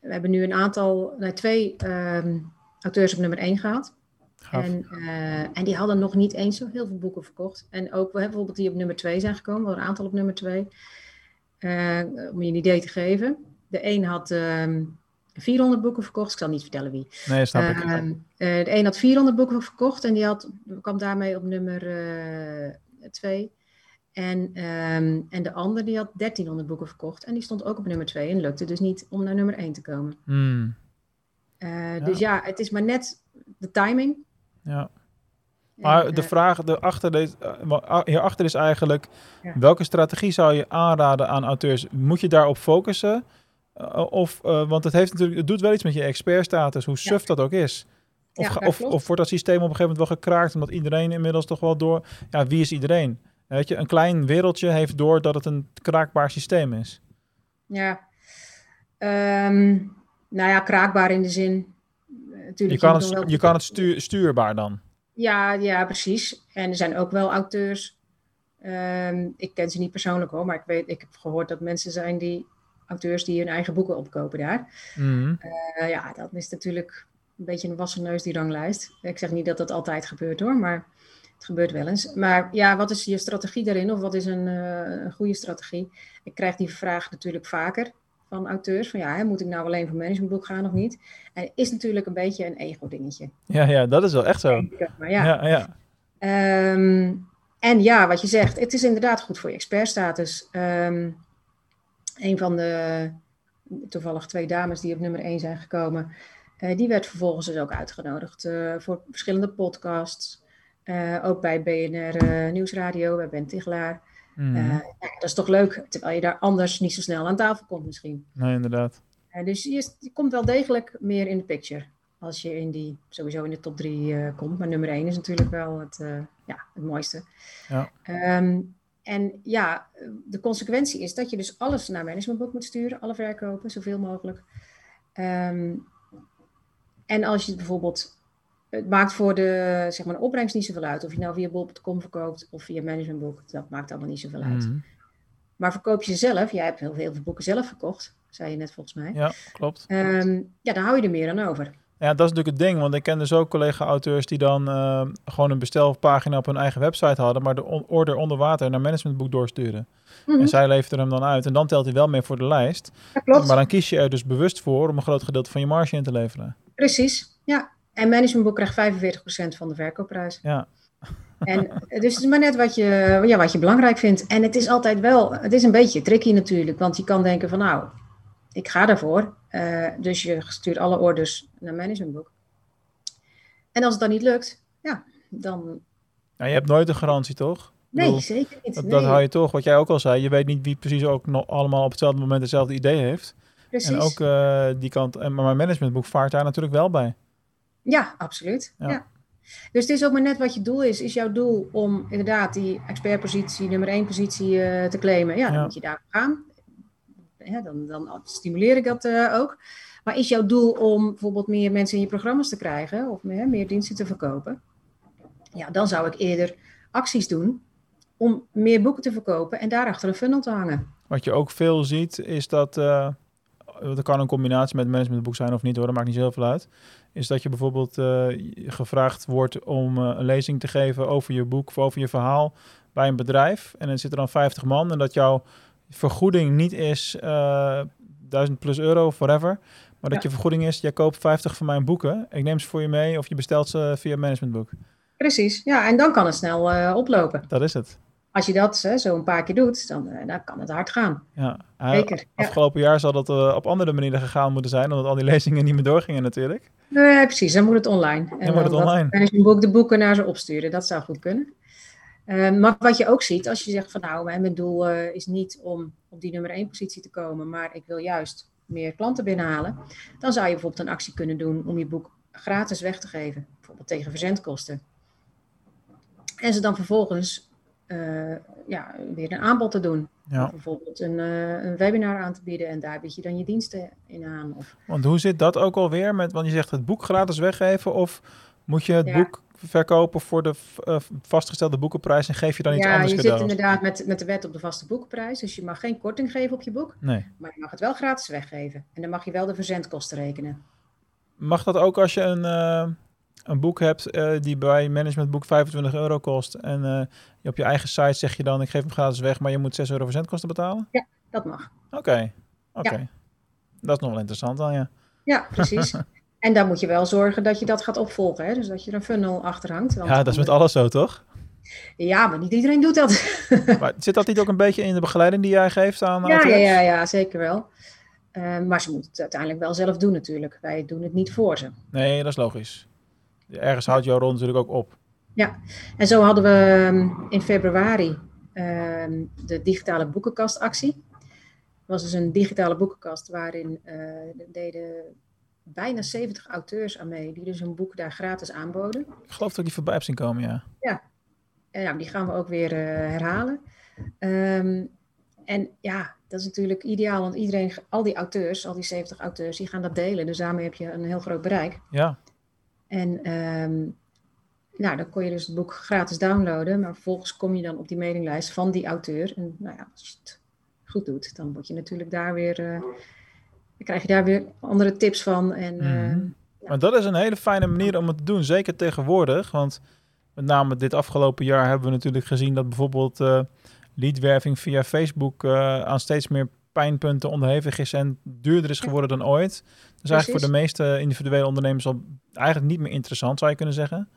We hebben nu een aantal, nee, twee um, auteurs op nummer 1 gehad. En, uh, en die hadden nog niet eens zo heel veel boeken verkocht. En ook we hebben bijvoorbeeld die op nummer 2 zijn gekomen, wel een aantal op nummer 2. om je een idee te geven. De een had um, 400 boeken verkocht. Ik zal niet vertellen wie. Nee, snap ik. Uh, de een had 400 boeken verkocht en die had, kwam daarmee op nummer 2. Uh, en, um, en de ander die had 1300 boeken verkocht en die stond ook op nummer 2 en lukte dus niet om naar nummer 1 te komen. Hmm. Uh, ja. Dus ja, het is maar net de timing. Ja. Maar de vraag hierachter achter is eigenlijk: ja. welke strategie zou je aanraden aan auteurs? Moet je daarop focussen? Of, want het, heeft natuurlijk, het doet wel iets met je expertstatus, hoe suf ja. dat ook is. Of, ja, of, of, wordt dat systeem op een gegeven moment wel gekraakt, omdat iedereen inmiddels toch wel door... Ja, wie is iedereen? Weet je, een klein wereldje heeft door dat het een kraakbaar systeem is. Ja, um, nou ja, kraakbaar in de zin... Natuurlijk je kan het, wel... je kan het stuur, stuurbaar dan? Ja, ja, precies. En er zijn ook wel auteurs... Um, ik ken ze niet persoonlijk hoor, maar ik, weet, ik heb gehoord dat mensen zijn die auteurs die hun eigen boeken opkopen daar. Mm. Uh, ja, dat is natuurlijk een beetje een wassen neus die ranglijst. Ik zeg niet dat dat altijd gebeurt hoor, maar het gebeurt wel eens. Maar ja, wat is je strategie daarin of wat is een, uh, een goede strategie? Ik krijg die vraag natuurlijk vaker van auteurs. Van ja, hè, moet ik nou alleen voor managementboek gaan of niet? En het is natuurlijk een beetje een ego-dingetje. Ja, ja, dat is wel echt zo. Maar ja. ja, ja. Um, en ja, wat je zegt, het is inderdaad goed voor je expertstatus. Um, een van de toevallig twee dames die op nummer 1 zijn gekomen, uh, die werd vervolgens dus ook uitgenodigd uh, voor verschillende podcasts. Uh, ook bij BNR Nieuwsradio, bij Ben Tichelaar. Mm. Ja, dat is toch leuk, terwijl je daar anders niet zo snel aan tafel komt misschien. Nee, inderdaad. dus je, je, komt wel degelijk meer in de picture als je in die, sowieso in de top 3 komt. Maar nummer 1 is natuurlijk wel het, ja, het mooiste. Ja. Um, en ja, de consequentie is dat je dus alles naar managementboek moet sturen, alle verkopen, zoveel mogelijk. Um, en als je bijvoorbeeld, het maakt voor de, zeg maar, de opbrengst niet zoveel uit. Of je nou via bol.com verkoopt of via managementboek, dat maakt allemaal niet zoveel uit. Mm. Maar verkoop je zelf, jij hebt heel veel boeken zelf verkocht, zei je net volgens mij. Ja, klopt. Um, ja, dan hou je er meer aan over. Ja, dat is natuurlijk het ding, want ik ken dus ook collega-auteurs die dan uh, gewoon een bestelpagina op hun eigen website hadden, maar de order onder water naar managementboek doorsturen. Mm -hmm. En zij leverden hem dan uit en dan telt hij wel mee voor de lijst. Ja, klopt. Maar dan kies je er dus bewust voor om een groot gedeelte van je marge in te leveren. Precies, ja. En managementboek krijgt 45% van de verkoopprijs. Ja. En dus het is maar net wat je, ja, wat je belangrijk vindt. En het is altijd wel, het is een beetje tricky natuurlijk, want je kan denken van nou, ik ga daarvoor. Uh, dus je stuurt alle orders naar managementboek. En als het dan niet lukt, ja, dan... Ja, je hebt nooit een garantie, toch? Nee, bedoel, zeker niet. Dat, nee. dat hou je toch, wat jij ook al zei. Je weet niet wie precies ook nog allemaal op hetzelfde moment hetzelfde idee heeft. Precies. En ook uh, die kant, maar mijn managementboek vaart daar natuurlijk wel bij. Ja, absoluut. Ja. ja. Dus het is ook maar net wat je doel is. Is jouw doel om inderdaad die expertpositie, nummer één positie uh, te claimen? Ja, dan ja. moet je daar gaan ja, dan, dan stimuleer ik dat uh, ook. Maar is jouw doel om bijvoorbeeld meer mensen in je programma's te krijgen of meer, meer diensten te verkopen? Ja, dan zou ik eerder acties doen om meer boeken te verkopen en daarachter een funnel te hangen. Wat je ook veel ziet is dat, uh, dat kan een combinatie met managementboek zijn of niet hoor, dat maakt niet zoveel uit. Is dat je bijvoorbeeld uh, gevraagd wordt om uh, een lezing te geven over je boek of over je verhaal bij een bedrijf. En dan zitten dan 50 man en dat jouw vergoeding niet is uh, 1000 plus euro of whatever. Maar dat ja. je vergoeding is, jij koopt 50 van mijn boeken. Ik neem ze voor je mee of je bestelt ze via managementboek. Precies, ja, en dan kan het snel oplopen. Dat is het. Als je dat hè, zo een paar keer doet, dan, eh, dan kan het hard gaan. Ja, Zeker, ja. afgelopen jaar zal dat eh, op andere manieren gegaan moeten zijn, omdat al die lezingen niet meer doorgingen natuurlijk. Nee, precies. Dan moet het online. Dan moet het online. En je boek de boeken naar ze opsturen. Dat zou goed kunnen. Eh, maar wat je ook ziet, als je zegt van nou, mijn doel is niet om op die nummer één positie te komen, maar ik wil juist meer klanten binnenhalen, dan zou je bijvoorbeeld een actie kunnen doen om je boek gratis weg te geven, bijvoorbeeld tegen verzendkosten. En ze dan vervolgens uh, ja, weer een aanbod te doen. Ja. bijvoorbeeld een, uh, een, webinar aan te bieden en daar bied je dan je diensten in aan. Of... Want hoe zit dat ook alweer? Met, want je zegt het boek gratis weggeven of moet je het boek verkopen voor de uh, vastgestelde boekenprijs en geef je dan iets anders Ja, je zit inderdaad met, met de wet op de vaste boekenprijs. Dus je mag geen korting geven op je boek. Nee. Maar je mag het wel gratis weggeven. En dan mag je wel de verzendkosten rekenen. Mag dat ook als je een, een boek hebt uh, die bij managementboek 25 euro kost en je op je eigen site zeg je dan ik geef hem gratis weg, maar je moet 6 euro verzendkosten betalen? Ja, dat mag. Oké, oké. Dat is nog wel interessant dan, ja. Ja, precies. En dan moet je wel zorgen dat je dat gaat opvolgen. Hè? Dus dat je er een funnel achter hangt. Ja, dat is met alles zo, toch? Ja, maar niet iedereen doet dat. maar zit dat niet ook een beetje in de begeleiding die jij geeft aan Ja, ja, ja, ja, zeker wel. Uh, maar ze moeten het uiteindelijk wel zelf doen natuurlijk. Wij doen het niet voor ze. Nee, dat is logisch. Ergens houdt jouw rol natuurlijk ook op. Ja, en zo hadden we ehm, in februari uh, de digitale boekenkastactie. Het was dus een digitale boekenkast waarin uh, deden bijna 70 auteurs aan mee, die dus een boek daar gratis aanboden. Ik geloof dat ik die voorbij heb zien komen, ja. Ja, en nou, die gaan we ook weer uh, herhalen. Um, en ja, dat is natuurlijk ideaal, want iedereen, al die auteurs, al die 70 auteurs, die gaan dat delen. Dus daarmee heb je een heel groot bereik. Ja. En um, nou, dan kon je dus het boek gratis downloaden, maar vervolgens kom je dan op die mailinglijst van die auteur. En nou ja, als je het goed doet, dan word je natuurlijk daar weer, uh, dan krijg je daar weer andere tips van. En, mm -hmm. ja. Maar dat is een hele fijne manier om het te doen, zeker tegenwoordig. Want met name dit afgelopen jaar hebben we natuurlijk gezien dat bijvoorbeeld uh, leadwerving via Facebook aan steeds meer pijnpunten onderhevig is en duurder is geworden dan ooit. Dus eigenlijk voor de meeste individuele ondernemers al eigenlijk niet meer interessant, zou je kunnen zeggen.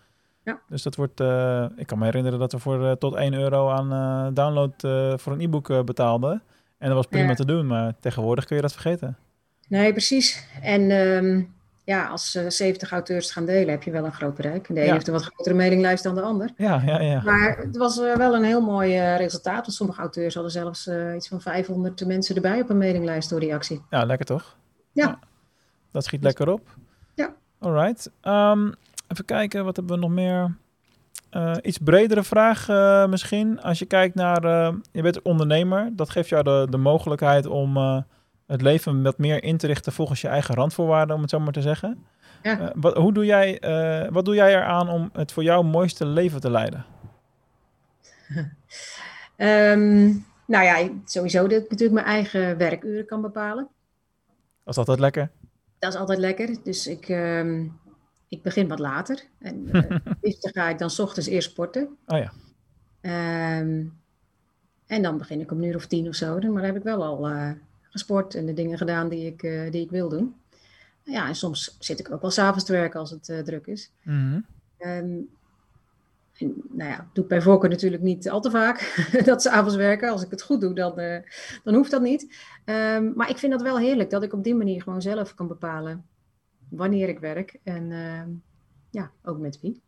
Ja. Dus dat wordt, uh, ik kan me herinneren dat we voor uh, tot 1 euro aan uh, download voor een e-book betaalden. En dat was prima ja. te doen, maar tegenwoordig kun je dat vergeten. Nee, precies. En um, ja, als 70 auteurs gaan delen, heb je wel een groot bereik. De een ja. heeft een wat grotere mailinglijst dan de ander. Ja, ja, ja. Maar het was wel een heel mooi resultaat. Want sommige auteurs hadden zelfs iets van 500 mensen erbij op een mailinglijst door die actie. Ja, lekker toch? Ja. Dat schiet lekker op. Ja. Alright. Um, Even kijken, wat hebben we nog meer? Iets bredere vraag misschien. Als je kijkt naar, je bent ondernemer, dat geeft jou de, de mogelijkheid om het leven wat meer in te richten volgens je eigen randvoorwaarden, om het zo maar te zeggen. Ja. wat, hoe doe jij, wat doe jij eraan om het voor jou mooiste leven te leiden? um, nou ja, sowieso dat ik natuurlijk mijn eigen werkuren kan bepalen. Dat is altijd lekker. Dat is altijd lekker. Dus ik, um, ik begin wat later. En uh, liefst ga ik dan 's ochtends eerst sporten. Oh ja. Um, en dan begin ik om een uur of tien of zo. Maar dan heb ik wel al gesport en de dingen gedaan die ik, uh, die ik wil doen. Ja, en soms zit ik ook wel s'avonds te werken als het druk is. Mm -hmm. um, en, nou ja, doe ik bij voorkeur natuurlijk niet al te vaak dat ze avonds werken. Als ik het goed doe, dan, dan hoeft dat niet. Um, maar ik vind dat wel heerlijk dat ik op die manier gewoon zelf kan bepalen wanneer ik werk en uh, ja, ook met wie.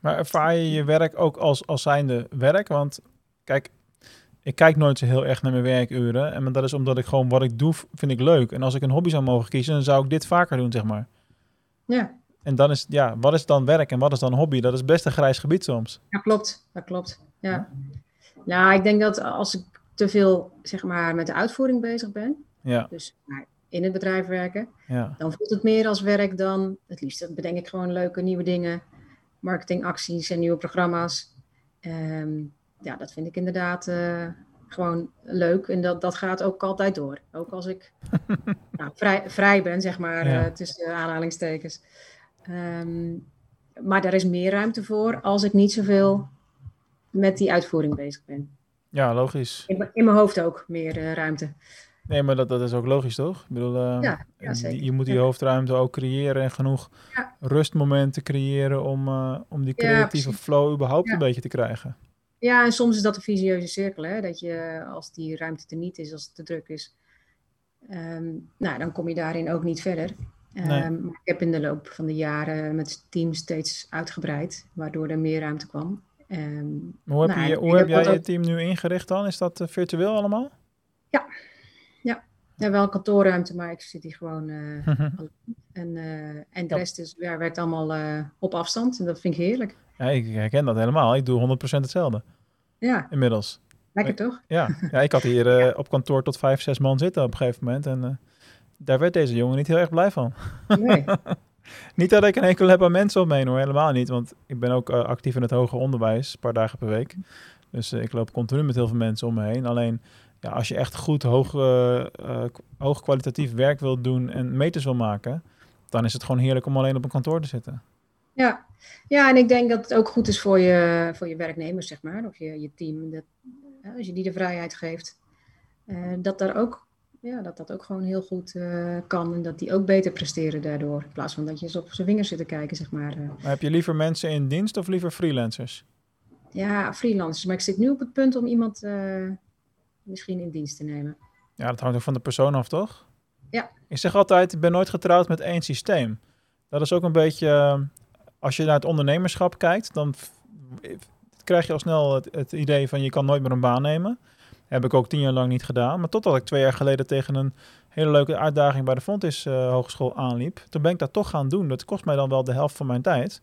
Maar ervaar je je werk ook als, als zijnde werk? Want kijk, ik kijk nooit zo heel erg naar mijn werkuren. En dat is omdat ik gewoon wat ik doe, vind ik leuk. En als ik een hobby zou mogen kiezen, dan zou ik dit vaker doen, zeg maar. Ja. En dan is, ja, wat is dan werk en wat is dan hobby? Dat is best een grijs gebied soms. Ja, klopt. Dat klopt. Ja. Nou, ik denk dat als ik te veel, zeg maar, met de uitvoering bezig ben. Ja. Dus maar in het bedrijf werken. Ja. Dan voelt het meer als werk dan het liefst. bedenk ik gewoon leuke nieuwe dingen, marketingacties en nieuwe programma's. Um, ja, dat vind ik inderdaad uh, gewoon leuk. En dat, dat gaat ook altijd door. Ook als ik nou, vrij, vrij ben, zeg maar, ja. uh, tussen aanhalingstekens. Um, maar daar is meer ruimte voor als ik niet zoveel met die uitvoering bezig ben. Ja, logisch. In, in mijn hoofd ook meer uh, ruimte. Nee, maar dat, dat is ook logisch, toch? Ik bedoel, uh, ja, ja, zeker. je moet die hoofdruimte ook creëren en genoeg ja. rustmomenten creëren om, uh, om die creatieve flow überhaupt een beetje te krijgen. Ja, en soms is dat een visieuze cirkel, hè? dat je als die ruimte er niet is, als het te druk is, ehm, nou, dan kom je daarin ook niet verder. Um, ik heb in de loop van de jaren met het team steeds uitgebreid, waardoor er meer ruimte kwam. Um, hoe heb, nou, je, hoe heb jij je team nu ingericht dan? Is dat uh, virtueel allemaal? Ja, ja. ja, wel kantoorruimte, maar ik zit hier gewoon uh, en, uh, en de rest is, ja, werkt allemaal op afstand en dat vind ik heerlijk. Ja, ik herken dat helemaal. Ik doe 100% hetzelfde. Ja. Inmiddels. Lekker toch? Ja, ja ik had hier op kantoor tot vijf, zes man zitten op een gegeven moment en daar werd deze jongen niet heel erg blij van. Nee. niet dat ik een enkel heb aan mensen om me heen hoor, helemaal niet. Want ik ben ook uh, actief in het hoger onderwijs, een paar dagen per week. Dus ik loop continu met heel veel mensen om me heen. Alleen ja, als je echt goed, hoog, hoog kwalitatief werk wilt doen en meters wil maken, dan is het gewoon heerlijk om alleen op een kantoor te zitten. Ja, ja en ik denk dat het ook goed is voor je, voor je werknemers, zeg maar, of je, je team. Dat, als je die de vrijheid geeft, dat daar ook ja, dat dat ook gewoon heel goed uh, kan. En dat die ook beter presteren daardoor. In plaats van dat je eens op zijn vingers zit te kijken, zeg maar. Eh. maar heb je liever mensen in dienst of liever freelancers? Ja, freelancers. Maar ik zit nu op het punt om iemand uh, misschien in dienst te nemen. Ja, dat hangt ook van de persoon af, toch? Ja. Ik zeg altijd, ik ben nooit getrouwd met één systeem. Dat is ook een beetje... Als je naar het ondernemerschap kijkt, dan krijg je al snel het, het idee van je kan nooit meer een baan nemen. Heb ik ook tien jaar lang niet gedaan. Maar totdat ik twee jaar geleden tegen een hele leuke uitdaging bij de Fontis uh, Hogeschool aanliep. Toen ben ik dat toch gaan doen. Dat kost mij dan wel de helft van mijn tijd.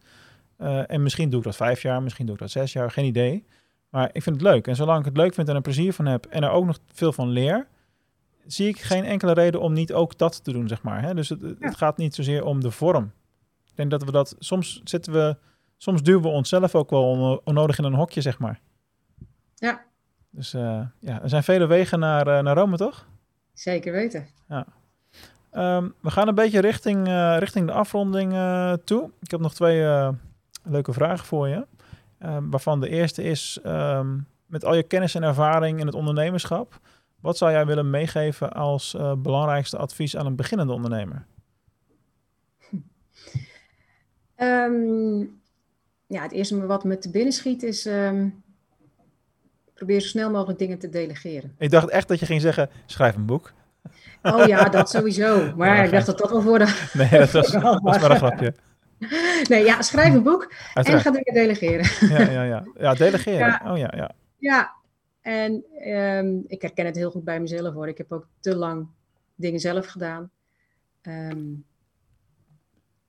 Uh, en misschien doe ik dat vijf jaar, misschien doe ik dat zes jaar, geen idee. Maar ik vind het leuk. En zolang ik het leuk vind en er plezier van heb en er ook nog veel van leer, zie ik geen enkele reden om niet ook dat te doen, zeg maar. Hè? Dus het, het gaat niet zozeer om de vorm. Ik denk dat we dat, soms zitten we, soms duwen we onszelf ook wel onnodig in een hokje, zeg maar. Ja, dus uh, ja, er zijn vele wegen naar, uh, naar Rome, toch? Zeker weten. Ja. Um, we gaan een beetje richting, uh, richting de afronding toe. Ik heb nog twee leuke vragen voor je. Um, waarvan de eerste is, um, met al je kennis en ervaring in het ondernemerschap, wat zou jij willen meegeven als belangrijkste advies aan een beginnende ondernemer? Ja, het eerste wat me te binnen schiet is probeer zo snel mogelijk dingen te delegeren. Ik dacht echt dat je ging zeggen, schrijf een boek. Oh ja, dat sowieso. Maar ik dacht dat dat wel voor de... Nee, dat was, dat was maar een grapje. Nee, ja, schrijf een boek en ga dingen delegeren. Ja, ja, ja. Ja, delegeren. Ja. Oh ja, ja. Ja, en um, ik herken het heel goed bij mezelf hoor. Ik heb ook te lang dingen zelf gedaan. Um,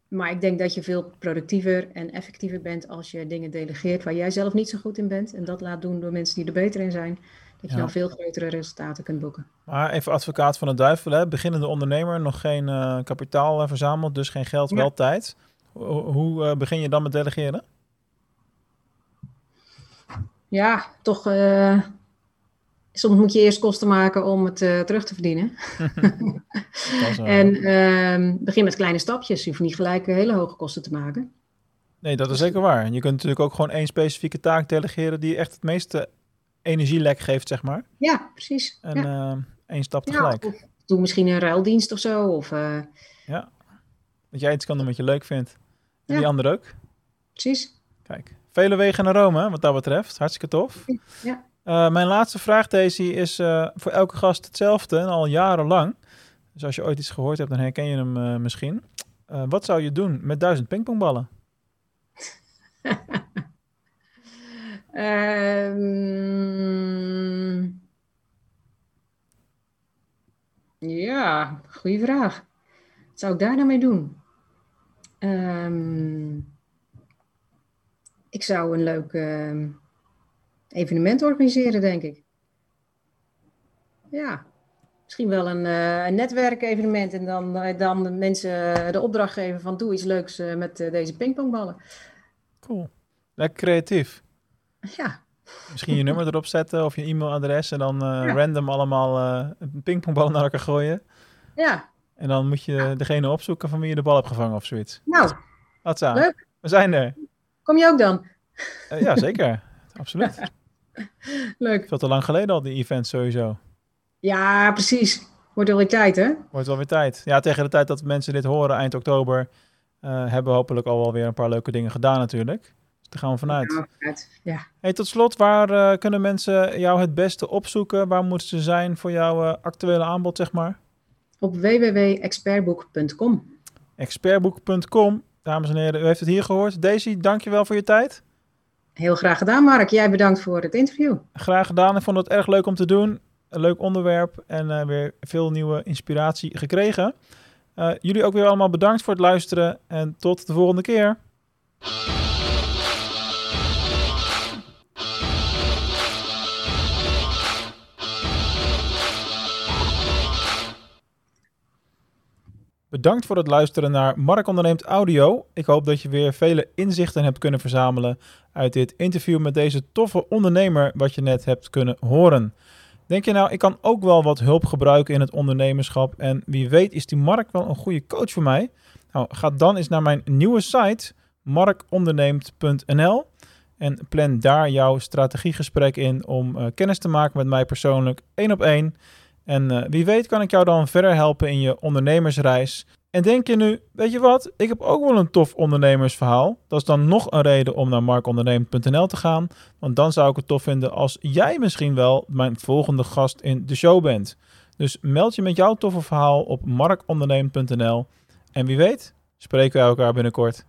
maar ik denk dat je veel productiever en effectiever bent als je dingen delegeert waar jij zelf niet zo goed in bent. En dat laat doen door mensen die er beter in zijn. Dat je dan veel grotere resultaten kunt boeken. Maar even advocaat van de duivel, hè? beginnende ondernemer, nog geen uh, kapitaal uh, verzameld, dus geen geld, wel tijd. hoe uh, begin je dan met delegeren? Ja, toch soms moet je eerst kosten maken om het uh, terug te verdienen. en uh, begin met kleine stapjes. Je hoeft niet gelijk hele hoge kosten te maken. Nee, dat is zeker waar. En je kunt natuurlijk ook gewoon één specifieke taak delegeren die echt het meeste energielek geeft, zeg maar. Ja, precies. En ja. Uh, één stap tegelijk. Ja, doe misschien een ruildienst of zo. Of, uh... Ja, dat jij iets kan doen wat je leuk vindt. En ja. die ander ook. Precies. Kijk, vele wegen naar Rome, wat dat betreft. Hartstikke tof. Ja. Uh, mijn laatste vraag, Daisy, is uh, voor elke gast hetzelfde en al jarenlang. Dus als je ooit iets gehoord hebt, dan herken je hem uh, misschien. wat zou je doen met duizend pingpongballen? um, ja, goede vraag. Wat zou ik daar nou mee doen? Um, ik zou een leuk evenement organiseren, denk ik. Ja, misschien wel een, uh, een netwerkevenement en dan, uh, dan de mensen de opdracht geven van doe iets leuks uh, met deze pingpongballen. Cool. Lekker creatief. Ja. Misschien je nummer erop zetten of je e-mailadres en dan ja. random allemaal een pingpongbal naar elkaar gooien. Ja. En dan moet je ja. degene opzoeken van wie je de bal hebt gevangen of zoiets. Nou, Wat. Leuk. We zijn er. Kom je ook dan? ja, zeker. Absoluut. Leuk. Veel te lang geleden al, die event sowieso. Ja, precies. Wordt wel weer tijd, hè? Wordt wel weer tijd. Ja, tegen de tijd dat mensen dit horen, eind oktober, uh, hebben we hopelijk al wel weer een paar leuke dingen gedaan natuurlijk. Dus daar gaan we vanuit. Ja. Hey, tot slot, waar kunnen mensen jou het beste opzoeken? Waar moeten ze zijn voor jouw actuele aanbod, zeg maar? Op www.expertboek.com. Expertboek.com. Dames en heren, u heeft het hier gehoord. Daisy, dankjewel voor je tijd. Heel graag gedaan, Mark. Jij bedankt voor het interview. Graag gedaan. Ik vond het erg leuk om te doen. Een leuk onderwerp en uh, weer veel nieuwe inspiratie gekregen. Uh, jullie ook weer allemaal bedankt voor het luisteren en tot de volgende keer. Bedankt voor het luisteren naar Mark Onderneemt Audio. Ik hoop dat je weer vele inzichten hebt kunnen verzamelen uit dit interview met deze toffe ondernemer wat je net hebt kunnen horen. Denk je nou, ik kan ook wel wat hulp gebruiken in het ondernemerschap en wie weet is die Mark wel een goede coach voor mij? Nou, ga dan eens naar mijn nieuwe site markonderneemt.nl en plan daar jouw strategiegesprek in om uh, kennis te maken met mij persoonlijk één op één. En uh, wie weet kan ik jou dan verder helpen in je ondernemersreis. En denk je nu, weet je wat, ik heb ook wel een tof ondernemersverhaal. Dat is dan nog een reden om naar markondernemen.nl te gaan. Want dan zou ik het tof vinden als jij misschien wel mijn volgende gast in de show bent. Dus meld je met jouw toffe verhaal op markondernemen.nl. En wie weet, spreken we elkaar binnenkort.